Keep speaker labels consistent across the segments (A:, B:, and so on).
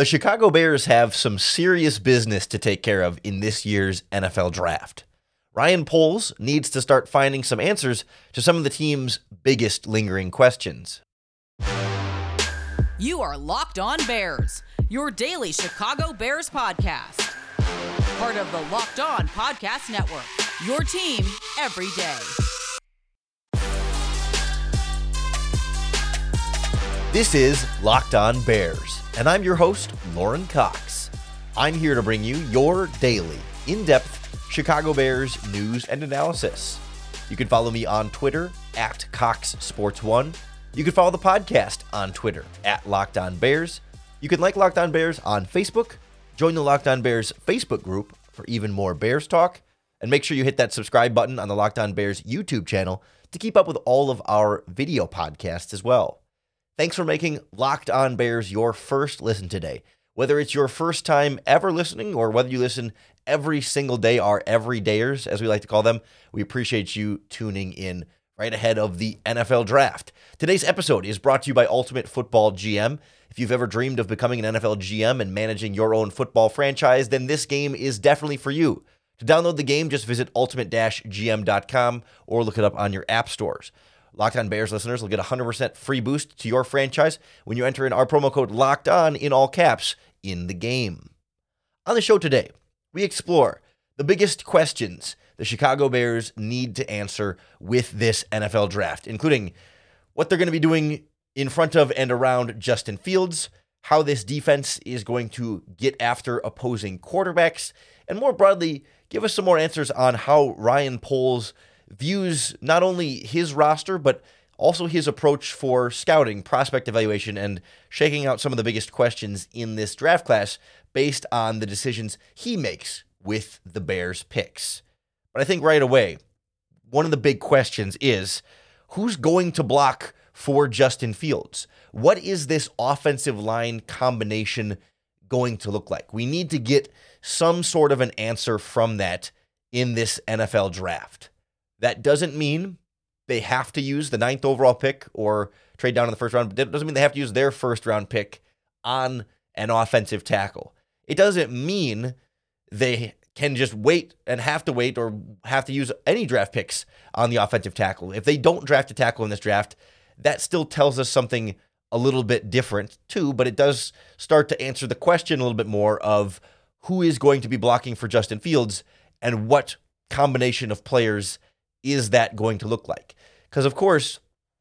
A: The Chicago Bears have some serious business to take care of in this year's NFL draft. Ryan Poles needs to start finding some answers to some of the team's biggest lingering questions.
B: You are Locked On Bears, your daily Chicago Bears podcast. Part of the Locked On Podcast Network, your team every day.
A: This is Locked On Bears, and I'm your host, Lorin Cox. I'm here to bring you your daily, in depth Chicago Bears news and analysis. You can follow me on Twitter at Cox Sports One. You can follow the podcast on Twitter at Locked On Bears. You can like Locked On Bears on Facebook, join the Locked On Bears Facebook group for even more Bears talk, and make sure you hit that subscribe button on the Locked On Bears YouTube channel to keep up with all of our video podcasts as well. Thanks for making Locked On Bears your first listen today. Whether it's your first time ever listening or whether you listen every single day, our everydayers, as we like to call them, we appreciate you tuning in right ahead of the NFL draft. Today's episode is brought to you by Ultimate Football GM. If you've ever dreamed of becoming an NFL GM and managing your own football franchise, then this game is definitely for you. To download the game, just visit ultimate-gm.com or look it up on your app stores. Locked On Bears listeners will get a 100% free boost to your franchise when you enter in our promo code Locked On in all caps in the game. On the show today, we explore the biggest questions the Chicago Bears need to answer with this NFL draft, including what they're going to be doing in front of and around Justin Fields, how this defense is going to get after opposing quarterbacks, and more broadly, give us some more answers on how Ryan Poles views not only his roster, but also his approach for scouting, prospect evaluation, and shaking out some of the biggest questions in this draft class based on the decisions he makes with the Bears' picks. But I think right away, one of the big questions is who's going to block for Justin Fields? What is this offensive line combination going to look like? We need to get some sort of an answer from that in this NFL draft. That doesn't mean they have to use the ninth overall pick or trade down in the first round. It doesn't mean they have to use their first round pick on an offensive tackle. It doesn't mean they can just wait and have to wait or have to use any draft picks on the offensive tackle. If they don't draft a tackle in this draft, that still tells us something a little bit different too, but it does start to answer the question a little bit more of who is going to be blocking for Justin Fields and what combination of players is that going to look like? Because, of course,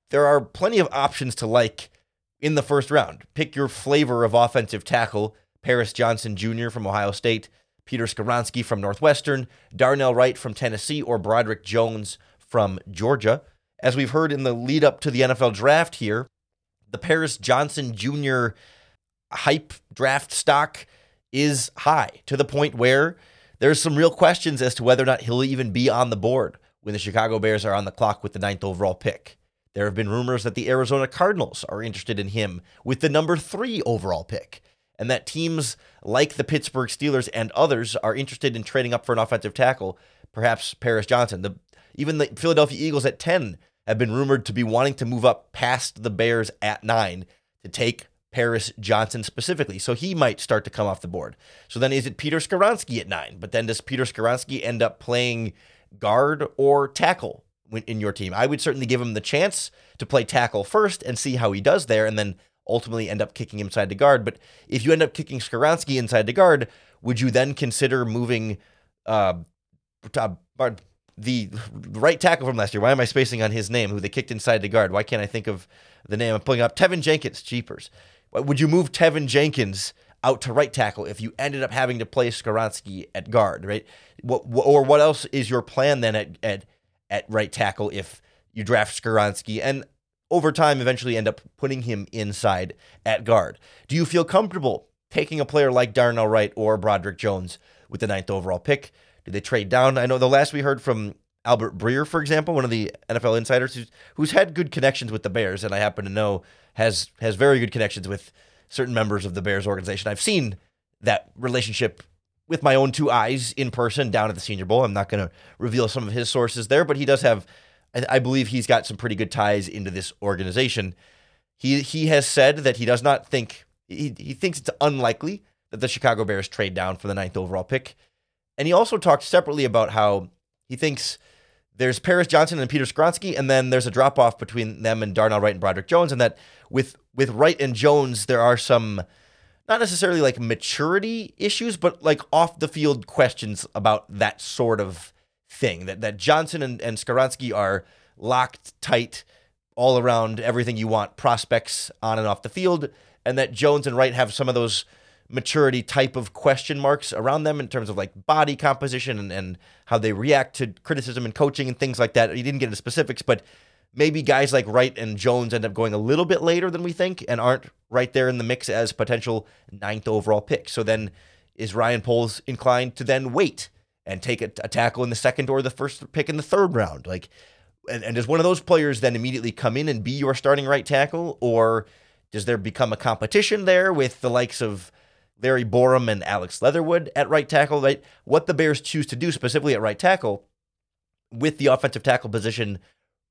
A: there are plenty of options to like in the first round. Pick your flavor of offensive tackle Paris Johnson Jr. from Ohio State, Peter Skoronski from Northwestern, Darnell Wright from Tennessee, or Broderick Jones from Georgia. As we've heard in the lead up to the NFL draft here, the Paris Johnson Jr. hype draft stock is high to the point where there's some real questions as to whether or not he'll even be on the board when the Chicago Bears are on the clock with the ninth overall pick. There have been rumors that the Arizona Cardinals are interested in him with the number three overall pick, and that teams like the Pittsburgh Steelers and others are interested in trading up for an offensive tackle, perhaps Paris Johnson. The, even the Philadelphia Eagles at 10 have been rumored to be wanting to move up past the Bears at nine to take Paris Johnson specifically. So he might start to come off the board. So then is it Peter Skoronski at nine? But then does Peter Skoronski end up playing guard or tackle in your team. I would certainly give him the chance to play tackle first and see how he does there, and then ultimately end up kicking him inside the guard. But if you end up kicking Skoronski inside the guard, would you then consider moving uh, the right tackle from last year? Why am I spacing on his name? Who they kicked inside the guard? Why can't I think of the name? I'm pulling up Teven Jenkins. Cheapers. Would you move Teven Jenkins out to right tackle if you ended up having to play Skoronski at guard, right? What, or what else is your plan then at, at, at right tackle if you draft Skoronski and over time eventually end up putting him inside at guard? Do you feel comfortable taking a player like Darnell Wright or Broderick Jones with the ninth overall pick? Do they trade down? I know the last we heard from Albert Breer, for example, one of the NFL insiders who's, who's had good connections with the Bears, and I happen to know has has very good connections with certain members of the Bears organization. I've seen that relationship with my own two eyes in person down at the Senior Bowl. I'm not going to reveal some of his sources there, but he does have, I believe he's got some pretty good ties into this organization. He he has said that he does not think He, he thinks it's unlikely that the Chicago Bears trade down for the ninth overall pick. And he also talked separately about how he thinks there's Paris Johnson and Peter Skoronski, and then there's a drop off between them and Darnell Wright and Broderick Jones, and that with with Wright and Jones, there are some not necessarily like maturity issues, but like off the field questions about that sort of thing. That that Johnson and, and Skoronski are locked tight all around everything you want prospects on and off the field, and that Jones and Wright have some of those maturity type of question marks around them in terms of like body composition and, and how they react to criticism and coaching and things like that. He didn't get into specifics, but maybe guys like Wright and Jones end up going a little bit later than we think and aren't right there in the mix as potential ninth overall picks. So then is Ryan Poles inclined to then wait and take a, a tackle in the second or the first pick in the third round? Like, and, and does one of those players then immediately come in and be your starting right tackle? Or does there become a competition there with the likes of Larry Borom and Alex Leatherwood at right tackle, right? What the Bears choose to do specifically at right tackle with the offensive tackle position,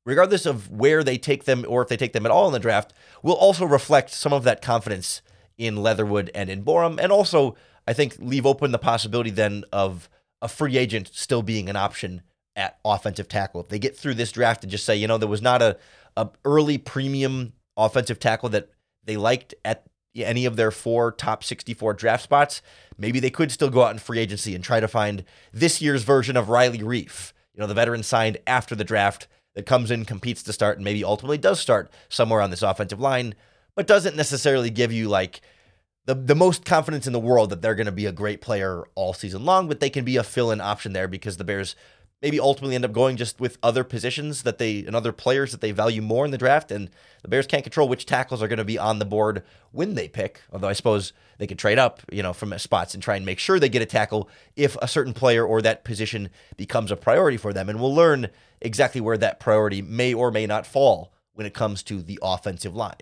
A: regardless of where they take them or if they take them at all in the draft, will also reflect some of that confidence in Leatherwood and in Borom. And also, I think, leave open the possibility then of a free agent still being an option at offensive tackle. If they get through this draft and just say, you know, there was not a, a early premium offensive tackle that they liked at any of their four top 64 draft spots, maybe they could still go out in free agency and try to find this year's version of Riley Reiff, you know, the veteran signed after the draft that comes in, competes to start, and maybe ultimately does start somewhere on this offensive line, but doesn't necessarily give you like the, the most confidence in the world that they're going to be a great player all season long, but they can be a fill in option there because the Bears maybe ultimately end up going just with other positions that they and other players that they value more in the draft. And the Bears can't control which tackles are going to be on the board when they pick. Although I suppose they could trade up, you know, from spots and try and make sure they get a tackle if a certain player or that position becomes a priority for them. And we'll learn exactly where that priority may or may not fall when it comes to the offensive line.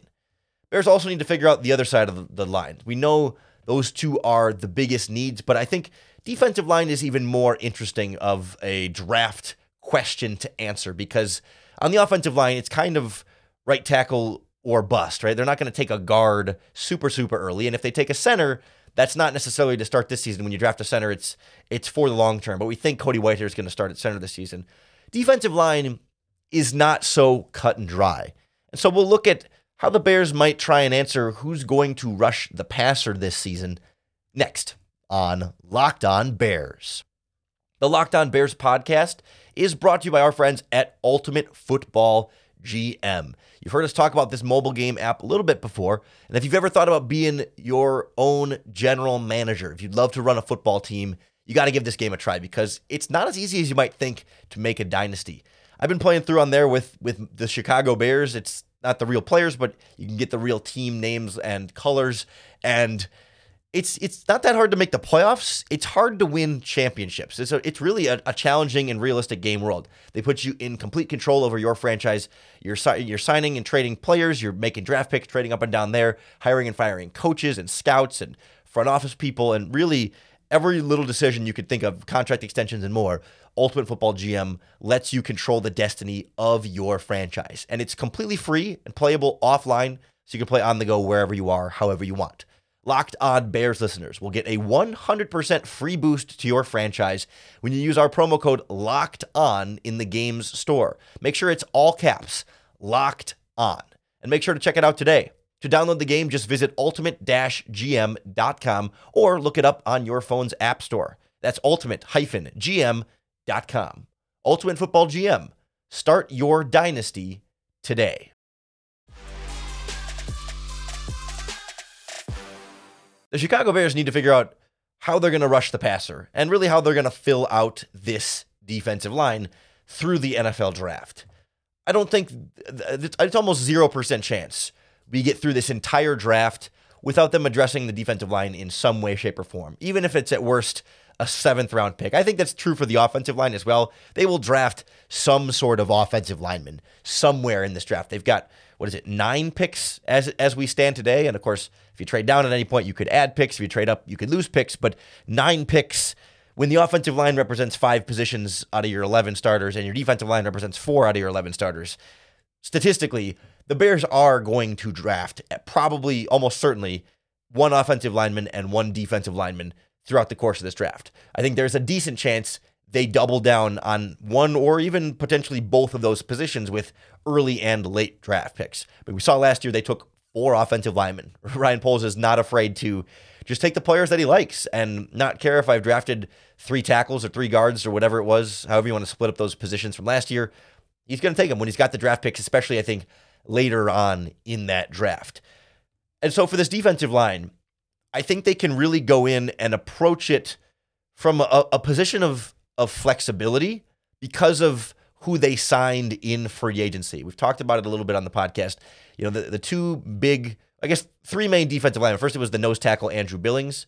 A: Bears also need to figure out the other side of the line. We know those two are the biggest needs, but I think defensive line is even more interesting of a draft question to answer because on the offensive line, it's kind of right tackle or bust, right? They're not going to take a guard super, super early. And if they take a center, that's not necessarily to start this season. When you draft a center, it's it's for the long term. But we think Cody Whitehair is going to start at center this season. Defensive line is not so cut and dry. And so we'll look at how the Bears might try and answer who's going to rush the passer this season next on Locked On Bears. The Locked On Bears podcast is brought to you by our friends at Ultimate Football GM. You've heard us talk about this mobile game app a little bit before. And if you've ever thought about being your own general manager, if you'd love to run a football team, you got to give this game a try because it's not as easy as you might think to make a dynasty. I've been playing through on there with with the Chicago Bears. It's not the real players, but you can get the real team names and colors. And it's it's not that hard to make the playoffs. It's hard to win championships. It's a, it's really a, a, challenging and realistic game world. They put you in complete control over your franchise. You're you're signing and trading players. You're making draft picks, trading up and down there, hiring and firing coaches and scouts and front office people, and really every little decision you could think of, contract extensions and more. Ultimate Football GM lets you control the destiny of your franchise. And it's completely free and playable offline, so you can play on the go wherever you are, however you want. Locked On Bears listeners will get a 100% free boost to your franchise when you use our promo code LOCKED ON in the game's store. Make sure it's all caps, LOCKED ON. And make sure to check it out today. To download the game, just visit ultimate-gm.com or look it up on your phone's app store. That's ultimate-gm.com com. Ultimate Football GM. Start your dynasty today. The Chicago Bears need to figure out how they're going to rush the passer and really how they're going to fill out this defensive line through the NFL draft. I don't think it's almost 0% chance we get through this entire draft without them addressing the defensive line in some way, shape, or form, even if it's at worst a seventh round pick. I think that's true for the offensive line as well. They will draft some sort of offensive lineman somewhere in this draft. They've got what is it, nine picks as as we stand today. And of course, if you trade down at any point, you could add picks. If you trade up, you could lose picks. But nine picks when the offensive line represents five positions out of your 11 starters and your defensive line represents four out of your 11 starters, statistically, the Bears are going to draft eh, probably almost certainly one offensive lineman and one defensive lineman throughout the course of this draft. I think there's a decent chance they double down on one or even potentially both of those positions with early and late draft picks. But we saw last year they took four offensive linemen. Ryan Poles is not afraid to just take the players that he likes and not care if I've drafted three tackles or three guards or whatever it was, however you want to split up those positions from last year. He's going to take them when he's got the draft picks, especially I think later on in that draft. And so for this defensive line, I think they can really go in and approach it from a, a position of of flexibility because of who they signed in free agency. We've talked about it a little bit on the podcast. You know, the, the two big, I guess, three main defensive linemen. First, it was the nose tackle, Andrew Billings,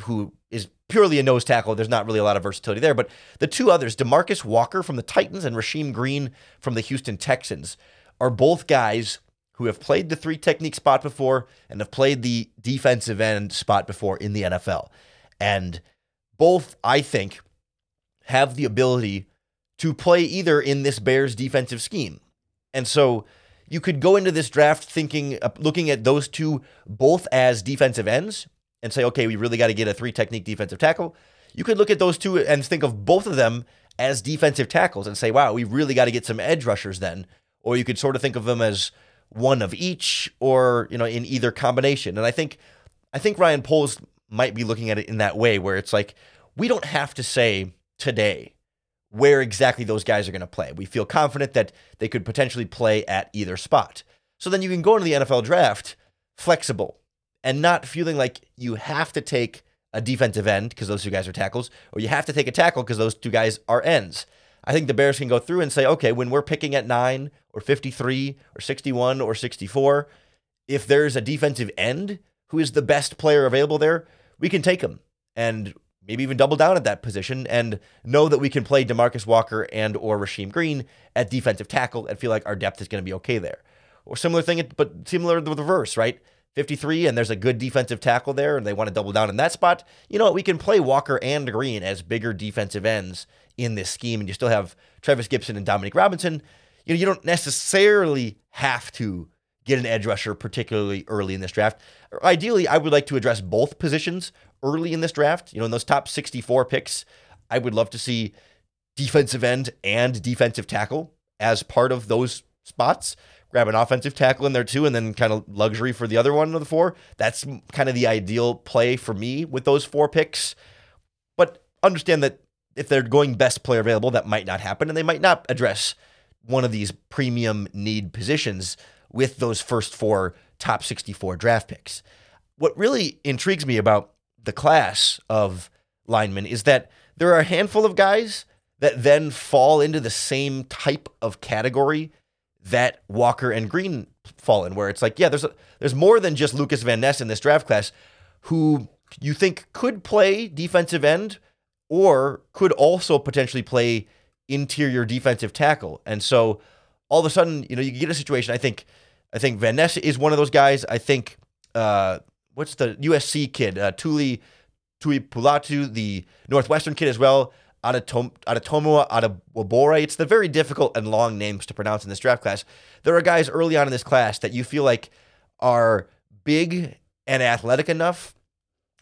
A: who is purely a nose tackle. There's not really a lot of versatility there. But the two others, Demarcus Walker from the Titans and Rasheem Green from the Houston Texans, are both guys who have played the three technique spot before and have played the defensive end spot before in the NFL. And both, I think, have the ability to play either in this Bears defensive scheme. And so you could go into this draft thinking, uh, looking at those two both as defensive ends and say, okay, we really got to get a three technique defensive tackle. You could look at those two and think of both of them as defensive tackles and say, wow, we really got to get some edge rushers then. Or you could sort of think of them as one of each or, you know, in either combination. And I think I think Ryan Poles might be looking at it in that way where it's like, we don't have to say today where exactly those guys are going to play. We feel confident that they could potentially play at either spot. So then you can go into the NFL draft flexible and not feeling like you have to take a defensive end because those two guys are tackles, or you have to take a tackle because those two guys are ends. I think the Bears can go through and say, okay, when we're picking at nine or 53 or 61 or 64, if there's a defensive end who is the best player available there, we can take him. And maybe even double down at that position and know that we can play Demarcus Walker and or Rasheem Green at defensive tackle and feel like our depth is going to be okay there. Or similar thing, but similar to the reverse, right? 53 and there's a good defensive tackle there and they want to double down in that spot. You know what? We can play Walker and Green as bigger defensive ends in this scheme and you still have Trevis Gipson and Dominic Robinson. You know, you don't necessarily have to get an edge rusher, particularly early in this draft. Ideally, I would like to address both positions early in this draft. You know, in those top 64 picks, I would love to see defensive end and defensive tackle as part of those spots. Grab an offensive tackle in there too, and then kind of luxury for the other one of the four. That's kind of the ideal play for me with those four picks. But understand that if they're going best player available, that might not happen, and they might not address one of these premium need positions with those first four top 64 draft picks. What really intrigues me about the class of linemen is that there are a handful of guys that then fall into the same type of category that Walker and Green fall in, where it's like, yeah, there's a, there's more than just Lucas Van Ness in this draft class who you think could play defensive end or could also potentially play interior defensive tackle. And so all of a sudden, you know, you get a situation. I think, I think Van is one of those guys. I think, uh, what's the USC kid, uh, Tuli Pulatu, the Northwestern kid as well. Adatom- Adetomoa Adebawore. It's the very difficult and long names to pronounce in this draft class. There are guys early on in this class that you feel like are big and athletic enough,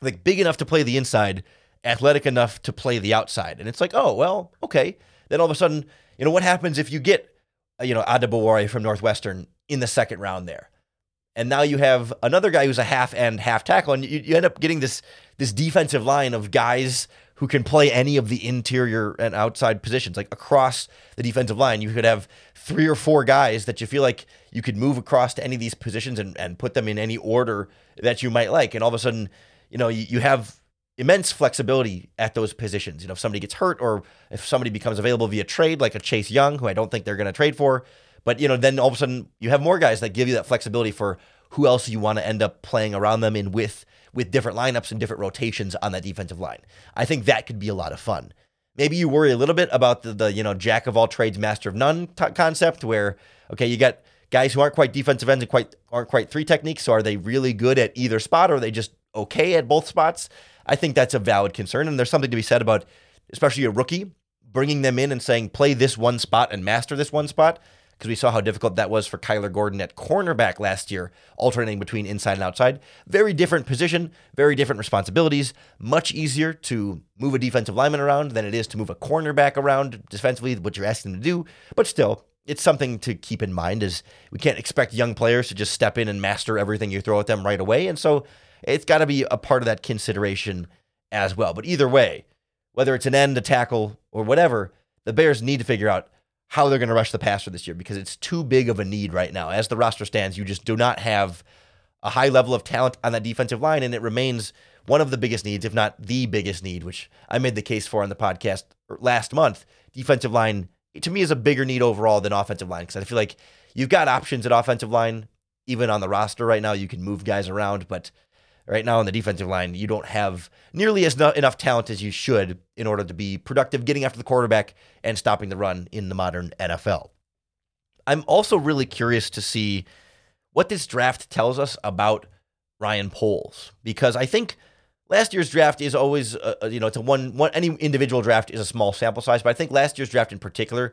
A: like big enough to play the inside, athletic enough to play the outside. And it's like, oh, well, okay. Then all of a sudden, you know, what happens if you get, you know, Adebawore from Northwestern in the second round there? and now you have another guy who's a half end, half tackle, and you, you end up getting this this defensive line of guys who can play any of the interior and outside positions, like across the defensive line. You could have three or four guys that you feel like you could move across to any of these positions and, and put them in any order that you might like. And all of a sudden, you know, you, you have immense flexibility at those positions. You know, if somebody gets hurt or if somebody becomes available via trade, like a Chase Young, who I don't think they're going to trade for, but you know, then all of a sudden you have more guys that give you that flexibility for who else you want to end up playing around them in with with different lineups and different rotations on that defensive line. I think that could be a lot of fun. Maybe you worry a little bit about the, the you know jack of all trades, master of none t- concept, where okay, you got guys who aren't quite defensive ends and quite aren't quite three techniques. So are they really good at either spot, or are they just okay at both spots? I think that's a valid concern, and there's something to be said about, especially a rookie, bringing them in and saying play this one spot and master this one spot because we saw how difficult that was for Kyler Gordon at cornerback last year, alternating between inside and outside. Very different position, very different responsibilities. Much easier to move a defensive lineman around than it is to move a cornerback around defensively, what you're asking them to do. But still, it's something to keep in mind is we can't expect young players to just step in and master everything you throw at them right away. And so it's got to be a part of that consideration as well. But either way, whether it's an end, a tackle, or whatever, the Bears need to figure out how they're going to rush the passer this year because it's too big of a need right now. As the roster stands, you just do not have a high level of talent on that defensive line, and it remains one of the biggest needs, if not the biggest need, which I made the case for on the podcast last month. Defensive line to me is a bigger need overall than offensive line because I feel like you've got options at offensive line, even on the roster right now. You can move guys around, but right now on the defensive line, you don't have nearly as no, enough talent as you should in order to be productive getting after the quarterback and stopping the run in the modern NFL. I'm also really curious to see what this draft tells us about Ryan Poles because I think last year's draft is always, uh, uh, you know, it's a one, one, any individual draft is a small sample size, but I think last year's draft in particular,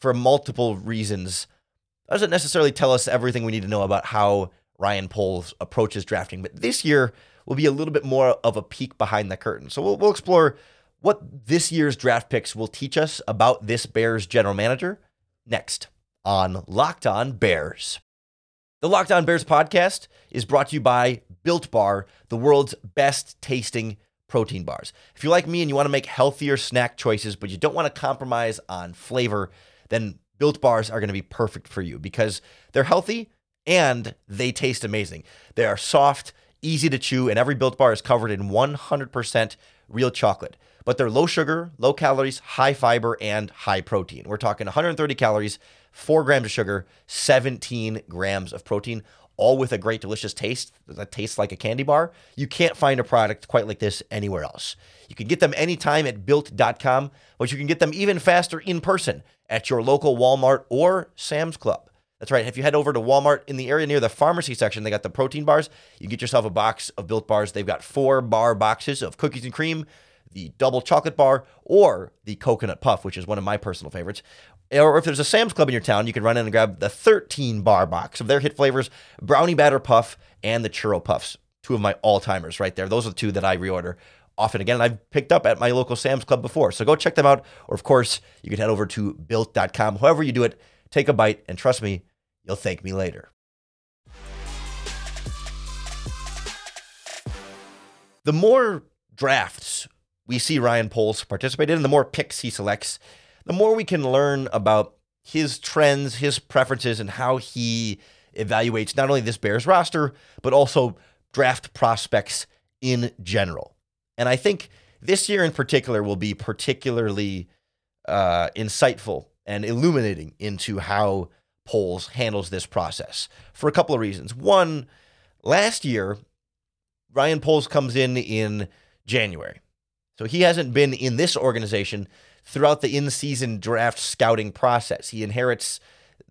A: for multiple reasons, doesn't necessarily tell us everything we need to know about how Ryan Poles approaches drafting. But this year will be a little bit more of a peek behind the curtain. So we'll, we'll explore what this year's draft picks will teach us about this Bears general manager next on Locked On Bears. The Locked On Bears podcast is brought to you by Built Bar, the world's best tasting protein bars. If you're like me and you want to make healthier snack choices, but you don't want to compromise on flavor, then Built Bars are going to be perfect for you because they're healthy and they taste amazing. They are soft, easy to chew, and every Built Bar is covered in 100% real chocolate. But they're low sugar, low calories, high fiber, and high protein. We're talking 130 calories, 4 grams of sugar, 17 grams of protein, all with a great, delicious taste that tastes like a candy bar. You can't find a product quite like this anywhere else. You can get them anytime at built.com, but you can get them even faster in person at your local Walmart or Sam's Club. That's right. If you head over to Walmart in the area near the pharmacy section, they got the protein bars. You get yourself a box of built bars. They've got four bar boxes of cookies and cream, the double chocolate bar, or the coconut puff, which is one of my personal favorites. Or if there's a Sam's Club in your town, you can run in and grab the 13 bar box of their hit flavors, brownie batter puff and the churro puffs. Two of my all timers right there. Those are the two that I reorder often again. And I've picked up at my local Sam's Club before. So go check them out. Or, of course, you can head over to built.com. However, you do it, take a bite, and trust me, you'll thank me later. The more drafts we see Ryan Poles participate in, the more picks he selects, the more we can learn about his trends, his preferences, and how he evaluates not only this Bears roster, but also draft prospects in general. And I think this year in particular will be particularly uh, insightful and illuminating into how Poles handles this process for a couple of reasons. One, last year, Ryan Poles comes in in January. So he hasn't been in this organization throughout the in season draft scouting process. He inherits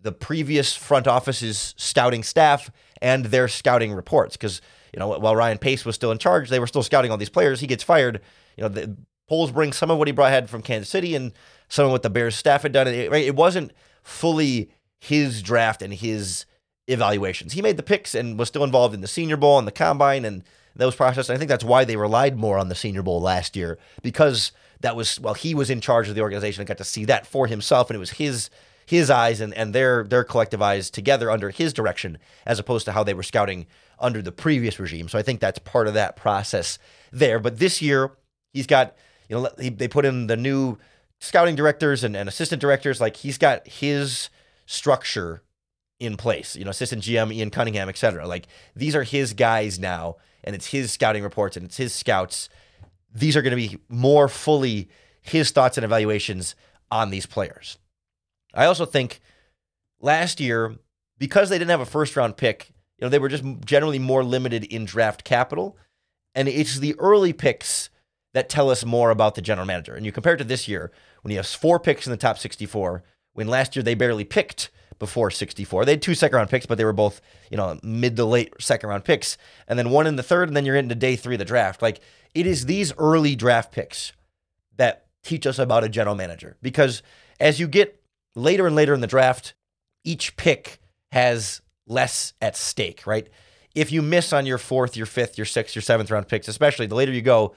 A: the previous front office's scouting staff and their scouting reports because, you know, while Ryan Pace was still in charge, they were still scouting all these players. He gets fired. You know, the Poles some of what he brought had from Kansas City and some of what the Bears staff had done. It, right? it wasn't fully his draft and his evaluations. He made the picks and was still involved in the Senior Bowl and the Combine and those processes. I think that's why they relied more on the Senior Bowl last year because that was well he was in charge of the organization and got to see that for himself and it was his his eyes and, and their their collective eyes together under his direction as opposed to how they were scouting under the previous regime. So I think that's part of that process there. But this year he's got you know he, they put in the new scouting directors and, and assistant directors like he's got his structure in place. You know, assistant GM Ian Cunningham, et cetera. Like these are his guys now, and it's his scouting reports and it's his scouts these are going to be more fully his thoughts and evaluations on these players. I also think last year, because they didn't have a first round pick, you know, they were just generally more limited in draft capital. And it's the early picks that tell us more about the general manager. And you compare it to this year, when he has four picks in the top 64, when last year they barely picked before 64. They had two second round picks, but they were both, you know, mid to late second round picks. And then one in the third, and then you're into day three of the draft. Like it is these early draft picks that teach us about a general manager because as you get later and later in the draft, each pick has less at stake, right? If you miss on your fourth, your fifth, your sixth, your seventh round picks, especially the later you go,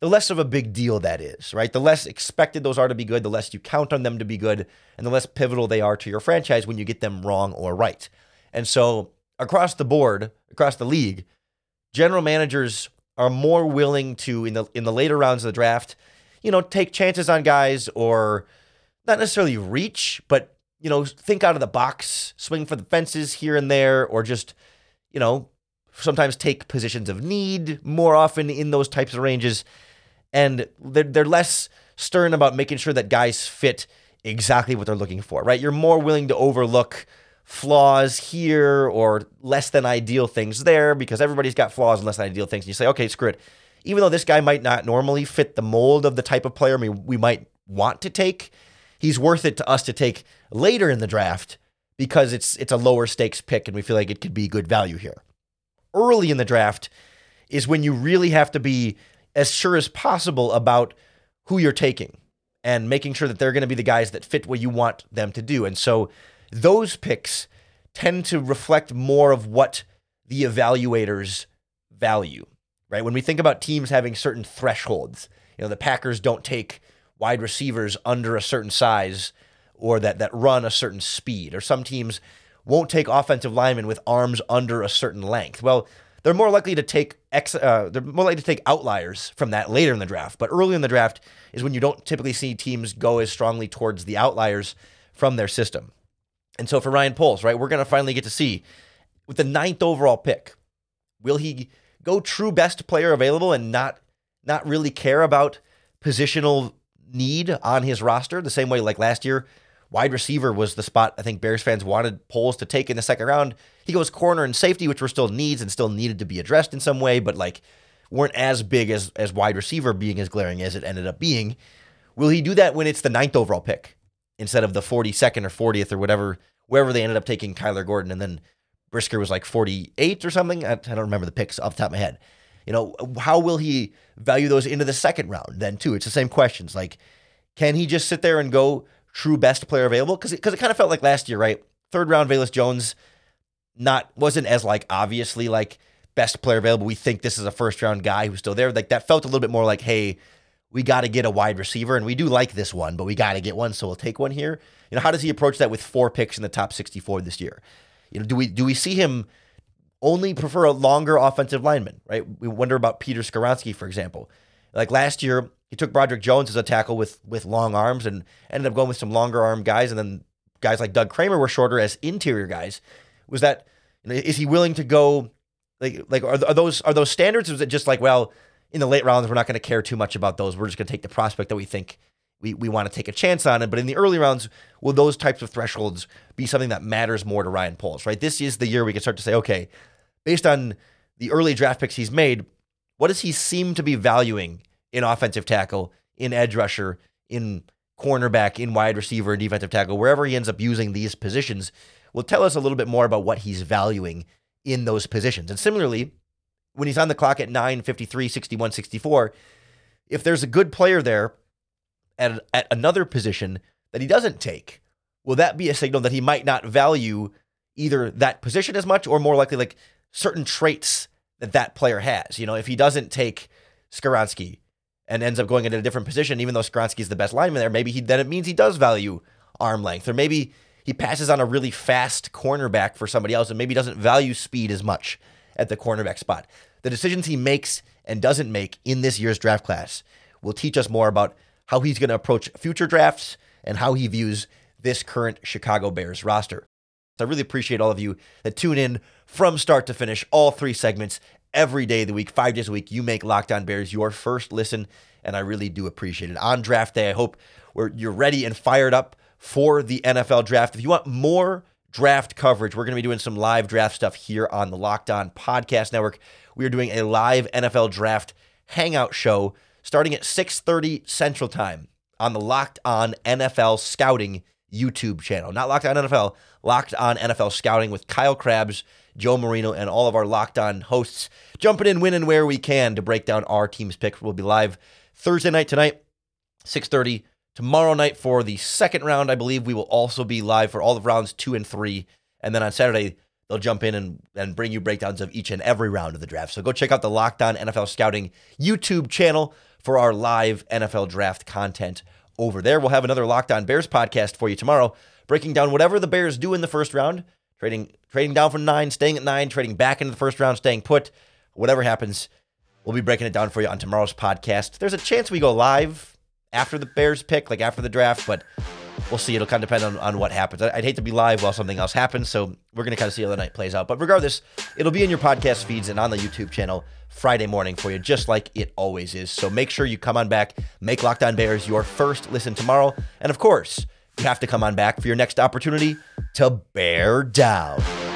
A: the less of a big deal that is, right? The less expected those are to be good, the less you count on them to be good, and the less pivotal they are to your franchise when you get them wrong or right. And so, across the board, across the league, general managers are more willing to in the in the later rounds of the draft, you know, take chances on guys or not necessarily reach, but you know, think out of the box, swing for the fences here and there, or just, you know, sometimes take positions of need more often in those types of ranges and they're, they're less stern about making sure that guys fit exactly what they're looking for, right? You're more willing to overlook flaws here or less than ideal things there because everybody's got flaws and less than ideal things. And you say, okay, screw it. Even though this guy might not normally fit the mold of the type of player we, we might want to take, he's worth it to us to take later in the draft because it's it's a lower stakes pick and we feel like it could be good value here. Early in the draft is when you really have to be as sure as possible about who you're taking and making sure that they're going to be the guys that fit what you want them to do. And so those picks tend to reflect more of what the evaluators value, right? When we think about teams having certain thresholds, you know, the Packers don't take wide receivers under a certain size or that that run a certain speed, or some teams won't take offensive linemen with arms under a certain length. Well, they're more likely to take ex, uh, they're more likely to take outliers from that later in the draft. But early in the draft is when you don't typically see teams go as strongly towards the outliers from their system. And so for Ryan Poles, right, we're going to finally get to see with the ninth overall pick, will he go true best player available and not not really care about positional need on his roster the same way like last year Wide receiver was the spot I think Bears fans wanted Poles to take in the second round. He goes corner and safety, which were still needs and still needed to be addressed in some way, but like weren't as big as as wide receiver being as glaring as it ended up being. Will he do that when it's the ninth overall pick instead of the 42nd or 40th or whatever, wherever they ended up taking Kyler Gordon and then Brisker was like 48 or something? I, I don't remember the picks off the top of my head. You know, how will he value those into the second round then too? It's the same questions. Like, can he just sit there and go true best player available because because it, it kind of felt like last year, right? Third round, Velus Jones, not wasn't as like obviously like best player available. We think this is a first round guy who's still there. Like that felt a little bit more like, hey, we got to get a wide receiver, and we do like this one, but we got to get one, so we'll take one here. You know, how does he approach that with four picks in the top 64 this year? You know, do we do we see him only prefer a longer offensive lineman, right? We wonder about Peter Skoronski, for example. Like last year, he took Broderick Jones as a tackle with with long arms and ended up going with some longer arm guys, and then guys like Doug Kramer were shorter as interior guys. Was that is he willing to go like like are, are those are those standards? Or is it just like well in the late rounds we're not going to care too much about those. We're just going to take the prospect that we think we, we want to take a chance on it. But in the early rounds, will those types of thresholds be something that matters more to Ryan Poles, right? This is the year we can start to say, okay, based on the early draft picks he's made, what does he seem to be valuing in offensive tackle, in edge rusher, in cornerback, in wide receiver, and defensive tackle, wherever he ends up using these positions, will tell us a little bit more about what he's valuing in those positions. And similarly, when he's on the clock at 9, 53, 61, 64, if there's a good player there at, at another position that he doesn't take, will that be a signal that he might not value either that position as much or more likely like certain traits that that player has? You know, if he doesn't take Skoronski and ends up going into a different position, even though Skoronski's the best lineman there, maybe he then it means he does value arm length, or maybe he passes on a really fast cornerback for somebody else, and maybe doesn't value speed as much at the cornerback spot. The decisions he makes and doesn't make in this year's draft class will teach us more about how he's going to approach future drafts and how he views this current Chicago Bears roster. I really appreciate all of you that tune in from start to finish, all three segments every day of the week, five days a week. You make Locked On Bears your first listen, and I really do appreciate it. On draft day, I hope you're ready and fired up for the NFL draft. If you want more draft coverage, we're going to be doing some live draft stuff here on the Locked On Podcast Network. We are doing a live NFL draft hangout show starting at 6:30 Central Time on the Locked On NFL Scouting YouTube channel. Not Locked On NFL, Locked On NFL Scouting with Kyle Crabbs Joe Marino, and all of our locked on hosts jumping in when and where we can to break down our team's picks. We'll be live Thursday night tonight, 6:30 Tomorrow night for the second round, I believe we will also be live for all of rounds two and three. And then on Saturday, they'll jump in and, and bring you breakdowns of each and every round of the draft. So go check out the Locked On NFL Scouting YouTube channel for our live NFL draft content over there. We'll have another Locked On Bears podcast for you tomorrow, breaking down whatever the Bears do in the first round, trading trading down from nine, staying at nine, trading back into the first round, staying put, whatever happens. We'll be breaking it down for you on tomorrow's podcast. There's a chance we go live after the Bears pick, like after the draft, but we'll see. It'll kind of depend on, on what happens. I'd hate to be live while something else happens, so we're going to kind of see how the night plays out. But regardless, it'll be in your podcast feeds and on the YouTube channel Friday morning for you, just like it always is. So make sure you come on back, make Locked On Bears your first listen tomorrow. And of course, you have to come on back for your next opportunity to bear down.